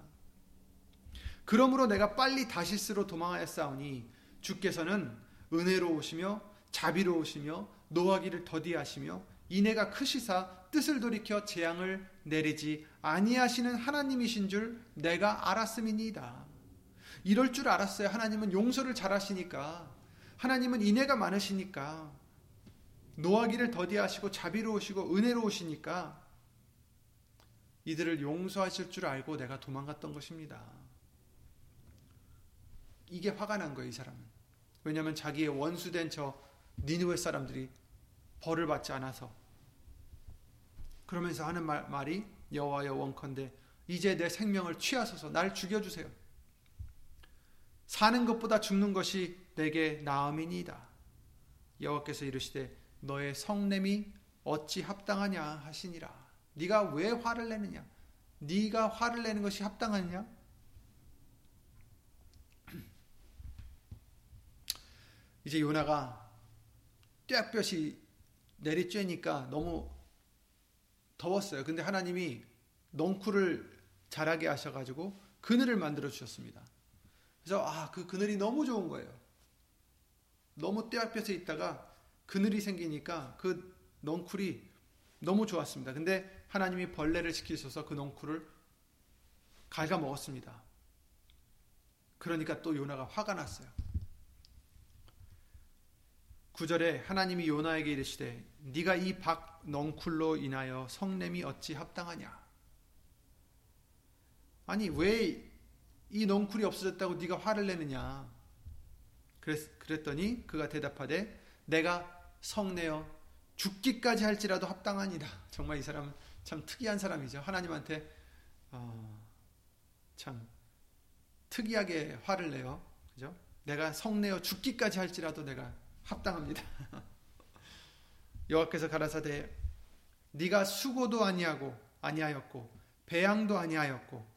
Speaker 1: 그러므로 내가 빨리 다시스로 도망하였사오니 주께서는 은혜로우시며 자비로우시며 노하기를 더디하시며 이내가 크시사 뜻을 돌이켜 재앙을 내리지 아니하시는 하나님이신 줄 내가 알았음이니이다. 이럴 줄 알았어요. 하나님은 용서를 잘하시니까. 하나님은 인애가 많으시니까. 노하기를 더디하시고 자비로우시고 은혜로우시니까 이들을 용서하실 줄 알고 내가 도망갔던 것입니다. 이게 화가 난 거예요, 이 사람은. 왜냐하면 자기의 원수된 저 니누의 사람들이 벌을 받지 않아서 그러면서 하는 말, 말이 여호와여 원컨대 이제 내 생명을 취하소서 날 죽여주세요. 사는 것보다 죽는 것이 내게 나음이니이다. 여호와께서 이르시되 너의 성냄이 어찌 합당하냐 하시니라. 네가 왜 화를 내느냐? 네가 화를 내는 것이 합당하느냐? 이제 요나가 떼약볕이 내리쬐니까 너무 더웠어요. 근데 하나님이 넝쿨을 자라게 하셔가지고 그늘을 만들어 주셨습니다. 그래서 아 그 그늘이 너무 좋은 거예요. 너무 떼약볕에 있다가 그늘이 생기니까 그 넝쿨이 너무 좋았습니다. 근데 하나님이 벌레를 시키셔서 그 넝쿨을 갉아 먹었습니다. 그러니까 또 요나가 화가 났어요. 9절에 하나님이 요나에게 이르시되 네가 이 박 넝쿨로 인하여 성냄이 어찌 합당하냐 아니 왜 이 넝쿨이 없어졌다고 네가 화를 내느냐? 그랬, 그랬더니 그가 대답하되 내가 성내어 죽기까지 할지라도 합당하니라. 정말 이 사람은 참 특이한 사람이죠. 하나님한테 어, 참 특이하게 화를 내요. 그죠? 내가 성내어 죽기까지 할지라도 내가 합당합니다. 여호와께서 가라사대 네가 수고도 아니하고 아니하였고 배양도 아니하였고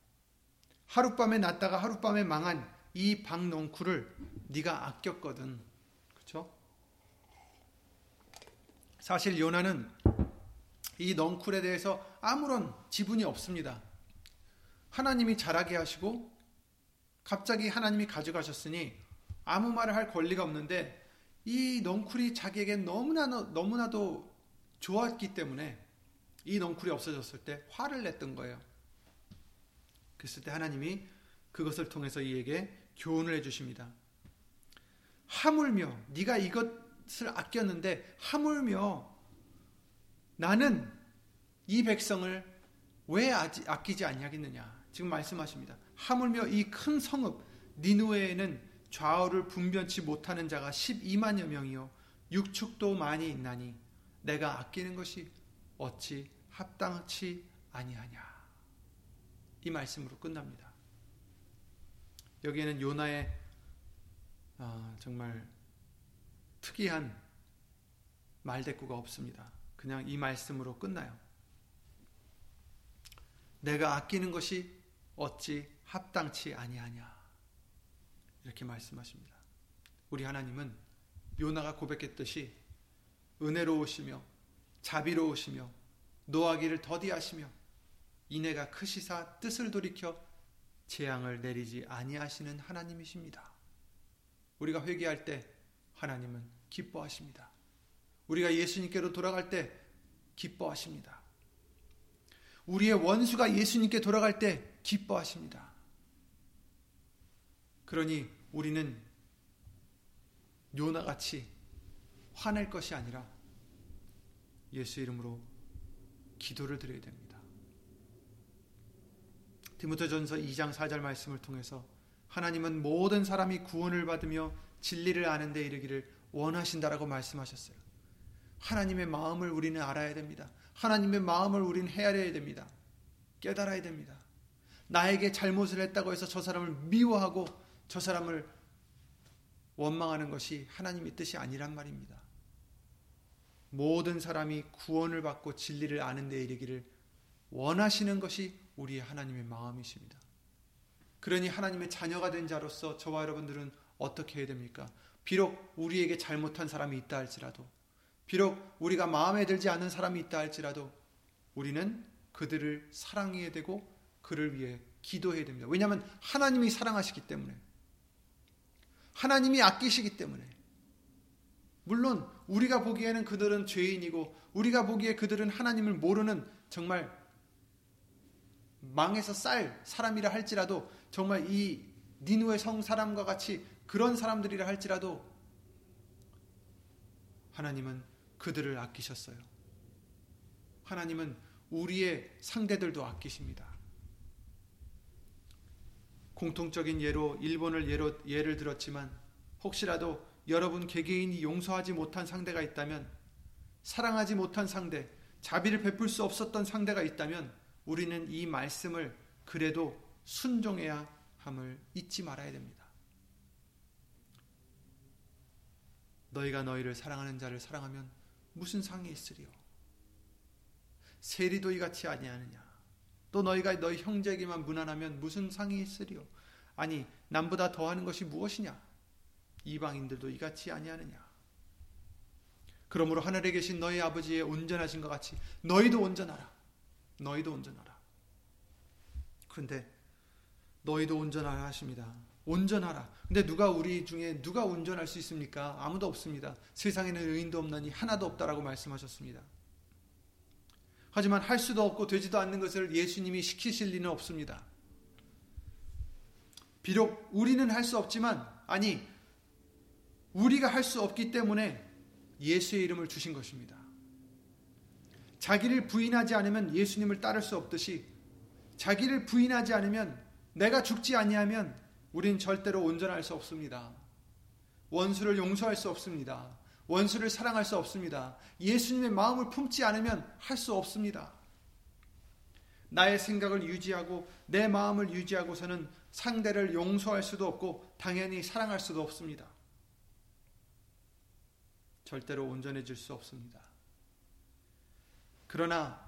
Speaker 1: 하룻밤에 났다가 하룻밤에 망한 이 박농쿨을 네가 아꼈거든. 사실 요나는 이 넝쿨에 대해서 아무런 지분이 없습니다. 하나님이 자라게 하시고 갑자기 하나님이 가져가셨으니 아무 말을 할 권리가 없는데 이 넝쿨이 자기에게 너무나 너무나도 좋았기 때문에 이 넝쿨이 없어졌을 때 화를 냈던 거예요. 그랬을 때 하나님이 그것을 통해서 이에게 교훈을 해 주십니다. 하물며 네가 이것을 아꼈는데 하물며 나는 이 백성을 왜 아끼지 아니하겠느냐. 지금 말씀하십니다. 하물며 이 큰 성읍 니누에는 좌우를 분변치 못하는 자가 12만여 명이요 육축도 많이 있나니 내가 아끼는 것이 어찌 합당치 아니하냐. 이 말씀으로 끝납니다. 여기에는 요나의 아, 정말 특이한 말대꾸가 없습니다. 그냥 이 말씀으로 끝나요. 내가 아끼는 것이 어찌 합당치 아니하냐. 이렇게 말씀하십니다. 우리 하나님은 요나가 고백했듯이 은혜로우시며 자비로우시며 노하기를 더디하시며 인애가 크시사 뜻을 돌이켜 재앙을 내리지 아니하시는 하나님이십니다. 우리가 회개할 때 하나님은 기뻐하십니다. 우리가 예수님께로 돌아갈 때 기뻐하십니다. 우리의 원수가 예수님께 돌아갈 때 기뻐하십니다. 그러니 우리는 요나같이 화낼 것이 아니라 예수 이름으로 기도를 드려야 됩니다. 디모데전서 2장 4절 말씀을 통해서 하나님은 모든 사람이 구원을 받으며 진리를 아는 데 이르기를 원하신다라고 말씀하셨어요. 하나님의 마음을 우리는 알아야 됩니다. 하나님의 마음을 우리는 헤아려야 됩니다. 깨달아야 됩니다. 나에게 잘못을 했다고 해서 저 사람을 미워하고 저 사람을 원망하는 것이 하나님의 뜻이 아니란 말입니다. 모든 사람이 구원을 받고 진리를 아는 데 이르기를 원하시는 것이 우리의 하나님의 마음이십니다. 그러니 하나님의 자녀가 된 자로서 저와 여러분들은 어떻게 해야 됩니까? 비록 우리에게 잘못한 사람이 있다 할지라도, 비록 우리가 마음에 들지 않는 사람이 있다 할지라도, 우리는 그들을 사랑해야 되고, 그를 위해 기도해야 됩니다. 왜냐하면 하나님이 사랑하시기 때문에. 하나님이 아끼시기 때문에. 물론 우리가 보기에는 그들은 죄인이고 우리가 보기에 그들은 하나님을 모르는 정말 망해서 쌀 사람이라 할지라도 정말 이 니누의 성 사람과 같이 그런 사람들이라 할지라도 하나님은 그들을 아끼셨어요. 하나님은 우리의 상대들도 아끼십니다. 공통적인 예로 일본을 예로, 예를 들었지만 혹시라도 여러분 개개인이 용서하지 못한 상대가 있다면 사랑하지 못한 상대, 자비를 베풀 수 없었던 상대가 있다면 우리는 이 말씀을 그래도 순종해야 함을 잊지 말아야 됩니다. 너희가 너희를 사랑하는 자를 사랑하면 무슨 상이 있으리요? 세리도 이같이 아니하느냐? 또 너희가 너희 형제에게만 무난하면 무슨 상이 있으리요? 아니 남보다 더하는 것이 무엇이냐? 이방인들도 이같이 아니하느냐? 그러므로 하늘에 계신 너희 아버지의 온전하신 것 같이 너희도 온전하라. 너희도 온전하라. 그런데 너희도 온전하라 하십니다. 온전하라. 근데 누가 우리 중에 누가 온전할 수 있습니까? 아무도 없습니다. 세상에는 의인도 없나니 하나도 없다라고 말씀하셨습니다. 하지만 할 수도 없고 되지도 않는 것을 예수님이 시키실 리는 없습니다. 비록 우리는 할 수 없지만 아니 우리가 할 수 없기 때문에 예수의 이름을 주신 것입니다. 자기를 부인하지 않으면 예수님을 따를 수 없듯이 자기를 부인하지 않으면 내가 죽지 아니하면 우린 절대로 온전할 수 없습니다. 원수를 용서할 수 없습니다. 원수를 사랑할 수 없습니다. 예수님의 마음을 품지 않으면 할 수 없습니다. 나의 생각을 유지하고 내 마음을 유지하고서는 상대를 용서할 수도 없고 당연히 사랑할 수도 없습니다. 절대로 온전해질 수 없습니다. 그러나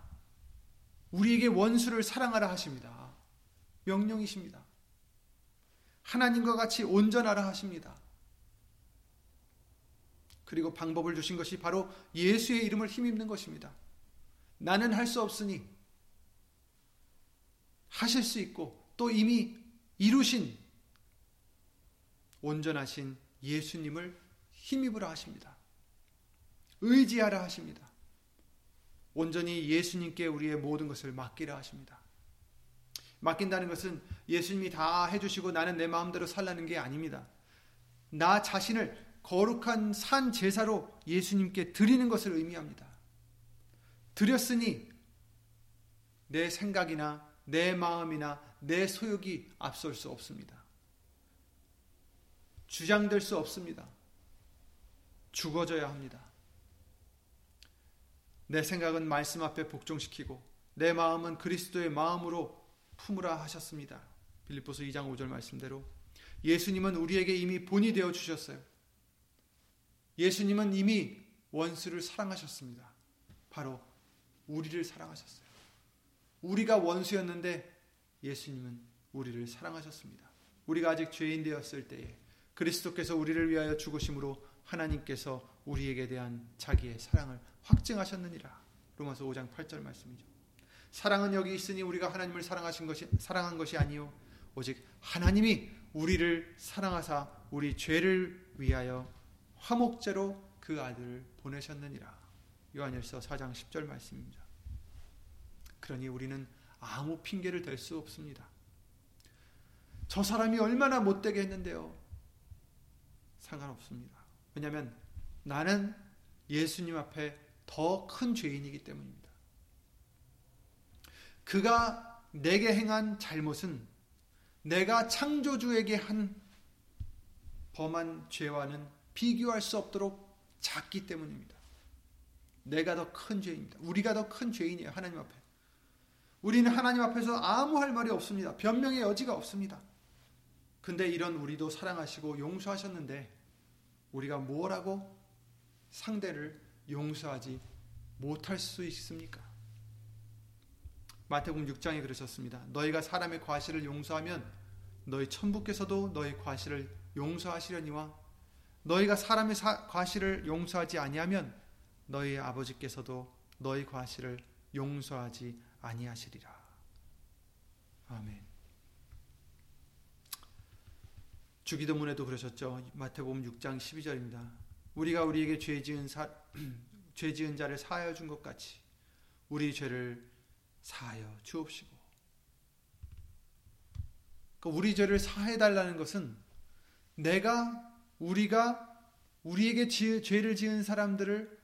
Speaker 1: 우리에게 원수를 사랑하라 하십니다. 명령이십니다. 하나님과 같이 온전하라 하십니다. 그리고 방법을 주신 것이 바로 예수의 이름을 힘입는 것입니다. 나는 할 수 없으니 하실 수 있고 또 이미 이루신 온전하신 예수님을 힘입으라 하십니다. 의지하라 하십니다. 온전히 예수님께 우리의 모든 것을 맡기라 하십니다. 맡긴다는 것은 예수님이 다 해주시고 나는 내 마음대로 살라는 게 아닙니다. 나 자신을 거룩한 산 제사로 예수님께 드리는 것을 의미합니다. 드렸으니 내 생각이나 내 마음이나 내 소욕이 앞설 수 없습니다. 주장될 수 없습니다. 죽어져야 합니다. 내 생각은 말씀 앞에 복종시키고 내 마음은 그리스도의 마음으로 품으라 하셨습니다. 빌립보서 2장 5절 말씀대로 예수님은 우리에게 이미 본이 되어 주셨어요. 예수님은 이미 원수를 사랑하셨습니다. 바로 우리를 사랑하셨어요. 우리가 원수였는데 예수님은 우리를 사랑하셨습니다. 우리가 아직 죄인 되었을 때에 그리스도께서 우리를 위하여 죽으심으로 하나님께서 우리에게 대한 자기의 사랑을 확증하셨느니라. 로마서 5장 8절 말씀이죠. 사랑은 여기 있으니 우리가 하나님을 사랑하신 것이 사랑한 것이 아니요 오직 하나님이 우리를 사랑하사 우리 죄를 위하여 화목제로 그 아들을 보내셨느니라. 요한일서 4장 10절 말씀입니다. 그러니 우리는 아무 핑계를 댈 수 없습니다. 저 사람이 얼마나 못되게 했는데요. 상관없습니다. 왜냐하면 나는 예수님 앞에 더 큰 죄인이기 때문입니다. 그가 내게 행한 잘못은 내가 창조주에게 한 범한 죄와는 비교할 수 없도록 작기 때문입니다. 내가 더 큰 죄입니다. 우리가 더 큰 죄인이에요. 하나님 앞에. 우리는 하나님 앞에서 아무 할 말이 없습니다. 변명의 여지가 없습니다. 근데 이런 우리도 사랑하시고 용서하셨는데 우리가 뭐라고 상대를 용서하지 못할 수 있습니까? 마태복음 6장에 그러셨습니다. 너희가 사람의 과실을 용서하면 너희 천부께서도 너희 과실을 용서하시려니와 너희가 사람의 사, 과실을 용서하지 아니하면 너희 아버지께서도 너희 과실을 용서하지 아니하시리라. 아멘. 주기도문에도 그러셨죠. 마태복음 6장 12절입니다. 우리가 우리에게 죄 지은 사, 죄 지은 자를 사하여 준 것 같이 우리 죄를 사하여 주옵시고. 그러니까 우리 죄를 사해 달라는 것은 내가 우리가 우리에게 지, 죄를 지은 사람들을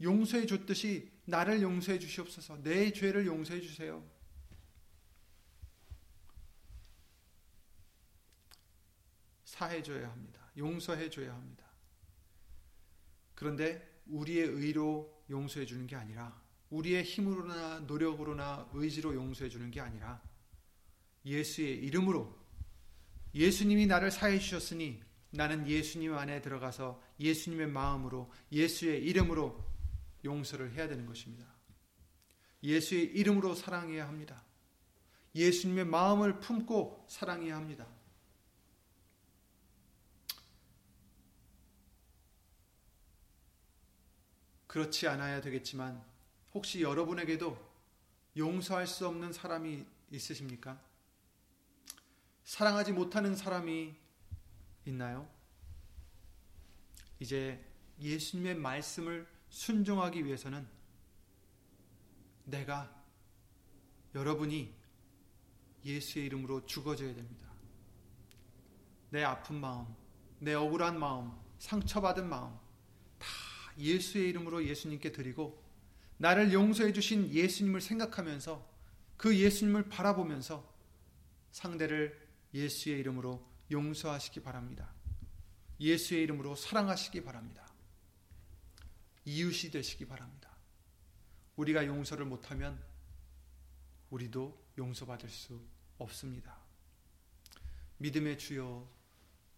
Speaker 1: 용서해 줬듯이 나를 용서해 주시옵소서. 내 죄를 용서해 주세요. 사해 줘야 합니다. 용서해 줘야 합니다. 그런데 우리의 의로 용서해 주는 게 아니라 우리의 힘으로나 노력으로나 의지로 용서해 주는 게 아니라 예수의 이름으로 예수님이 나를 사해 주셨으니 나는 예수님 안에 들어가서 예수님의 마음으로 예수의 이름으로 용서를 해야 되는 것입니다. 예수의 이름으로 사랑해야 합니다. 예수님의 마음을 품고 사랑해야 합니다. 그렇지 않아야 되겠지만 혹시 여러분에게도 용서할 수 없는 사람이 있으십니까? 사랑하지 못하는 사람이 있나요? 이제 예수님의 말씀을 순종하기 위해서는 내가 여러분이 예수의 이름으로 죽어져야 됩니다. 내 아픈 마음, 내 억울한 마음, 상처받은 마음 다 예수의 이름으로 예수님께 드리고 나를 용서해 주신 예수님을 생각하면서 그 예수님을 바라보면서 상대를 예수의 이름으로 용서하시기 바랍니다. 예수의 이름으로 사랑하시기 바랍니다. 이웃이 되시기 바랍니다. 우리가 용서를 못하면 우리도 용서받을 수 없습니다. 믿음의 주여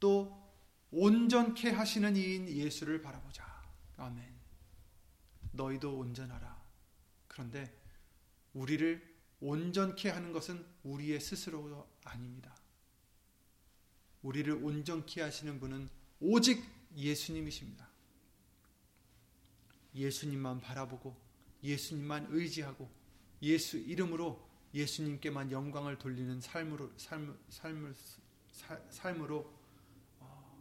Speaker 1: 또 온전케 하시는 이인 예수를 바라보자. 아멘. 너희도 온전하라. 그런데 우리를 온전케 하는 것은 우리의 스스로가 아닙니다. 우리를 온전케 하시는 분은 오직 예수님이십니다. 예수님만 바라보고 예수님만 의지하고 예수 이름으로 예수님께만 영광을 돌리는 삶으로 삶, 삶을 삶으로 어,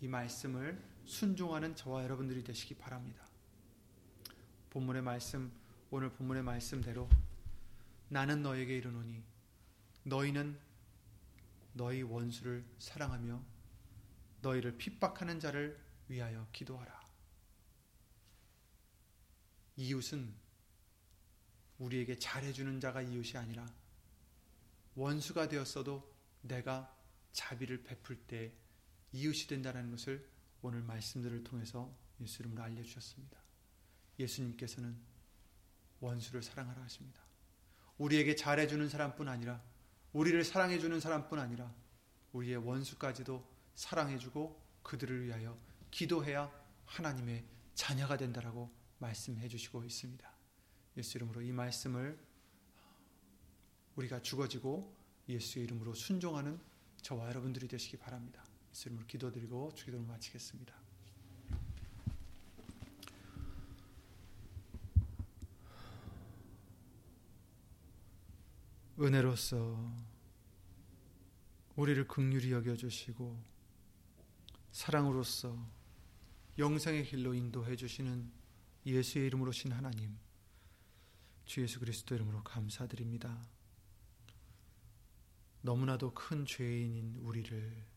Speaker 1: 이 말씀을 순종하는 저와 여러분들이 되시기 바랍니다. 본문의 말씀 오늘 본문의 말씀대로 나는 너에게 이르노니 너희는 너희 원수를 사랑하며 너희를 핍박하는 자를 위하여 기도하라. 이웃은 우리에게 잘해주는 자가 이웃이 아니라 원수가 되었어도 내가 자비를 베풀 때 이웃이 된다는 것을 오늘 말씀들을 통해서 예수 이름으로 알려주셨습니다. 예수님께서는 원수를 사랑하라 하십니다. 우리에게 잘해주는 사람뿐 아니라 우리를 사랑해주는 사람뿐 아니라 우리의 원수까지도 사랑해주고 그들을 위하여 기도해야 하나님의 자녀가 된다라고 말씀해 주시고 있습니다. 예수 이름으로 이 말씀을 우리가 죽어지고 예수의 이름으로 순종하는 저와 여러분들이 되시기 바랍니다. 예수 이름으로 기도드리고 주기도를 마치겠습니다. 은혜로서 우리를 극률히 여겨주시고 사랑으로서 영생의 길로 인도해 주시는 예수의 이름으로 신 하나님 주 예수 그리스도 이름으로 감사드립니다. 너무나도 큰 죄인인 우리를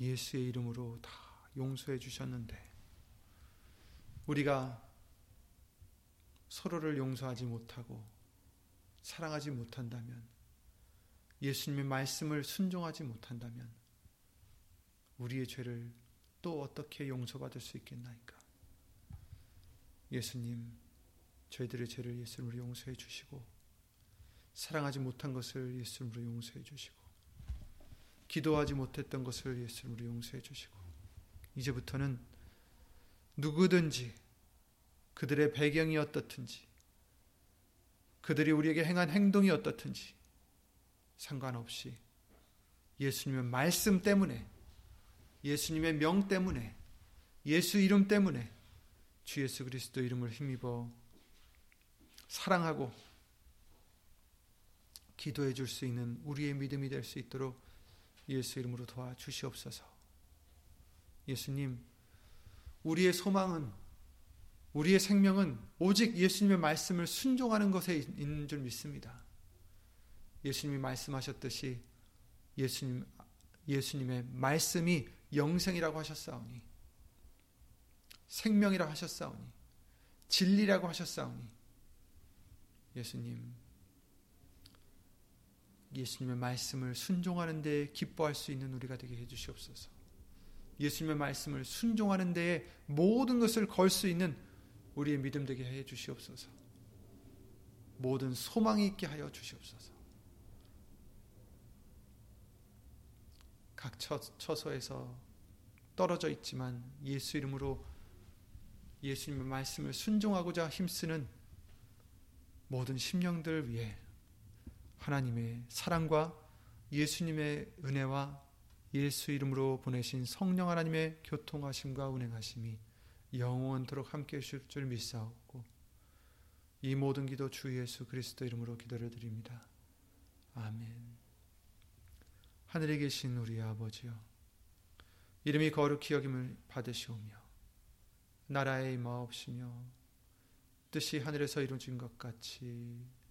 Speaker 1: 예수의 이름으로 다 용서해 주셨는데 우리가 서로를 용서하지 못하고 사랑하지 못한다면 예수님의 말씀을 순종하지 못한다면 우리의 죄를 또 어떻게 용서받을 수 있겠나이까? 예수님, 저희들의 죄를 예수님으로 용서해 주시고 사랑하지 못한 것을 예수님으로 용서해 주시고 기도하지 못했던 것을 예수님으로 용서해 주시고 이제부터는 누구든지 그들의 배경이 어떻든지 그들이 우리에게 행한 행동이 어떻든지 상관없이 예수님의 말씀 때문에 예수님의 명 때문에 예수 이름 때문에 주 예수 그리스도 이름을 힘입어 사랑하고 기도해 줄 수 있는 우리의 믿음이 될 수 있도록 예수 이름으로 도와주시옵소서. 예수님, 우리의 소망은 우리의 생명은 오직 예수님의 말씀을 순종하는 것에 있는 줄 믿습니다. 예수님이 말씀하셨듯이 예수님 예수님의 말씀이 영생이라고 하셨사오니 생명이라고 하셨사오니 진리라고 하셨사오니 예수님 예수님의 말씀을 순종하는 데 기뻐할 수 있는 우리가 되게 해 주시옵소서. 예수님의 말씀을 순종하는 데에 모든 것을 걸 수 있는 우리의 믿음 되게 해 주시옵소서. 모든 소망이 있게 하여 주시옵소서. 각 처소에서 떨어져 있지만 예수 이름으로 예수님의 말씀을 순종하고자 힘쓰는 모든 심령들 위해 하나님의 사랑과 예수님의 은혜와 예수 이름으로 보내신 성령 하나님의 교통하심과 운행하심이 영원토록 함께 하실 줄 믿사옵고 이 모든 기도 주 예수 그리스도 이름으로 기도를 드립니다. 아멘. 하늘에 계신 우리 아버지여 이름이 거룩히 여김을 받으시오며 나라의 임하옵시며 뜻이 하늘에서 이루어진 것 같이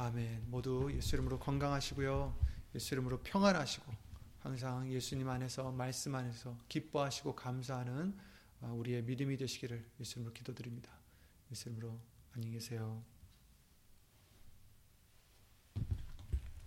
Speaker 1: 아멘 모두 예수 이름으로 건강하시고요 예수 이름으로 평안하시고 항상 예수님 안에서 말씀 안에서 기뻐하시고 감사하는 아, 우리의 믿음이 되시기를 예수 이름으로 기도드립니다. 예수 이름으로 안녕히 계세요.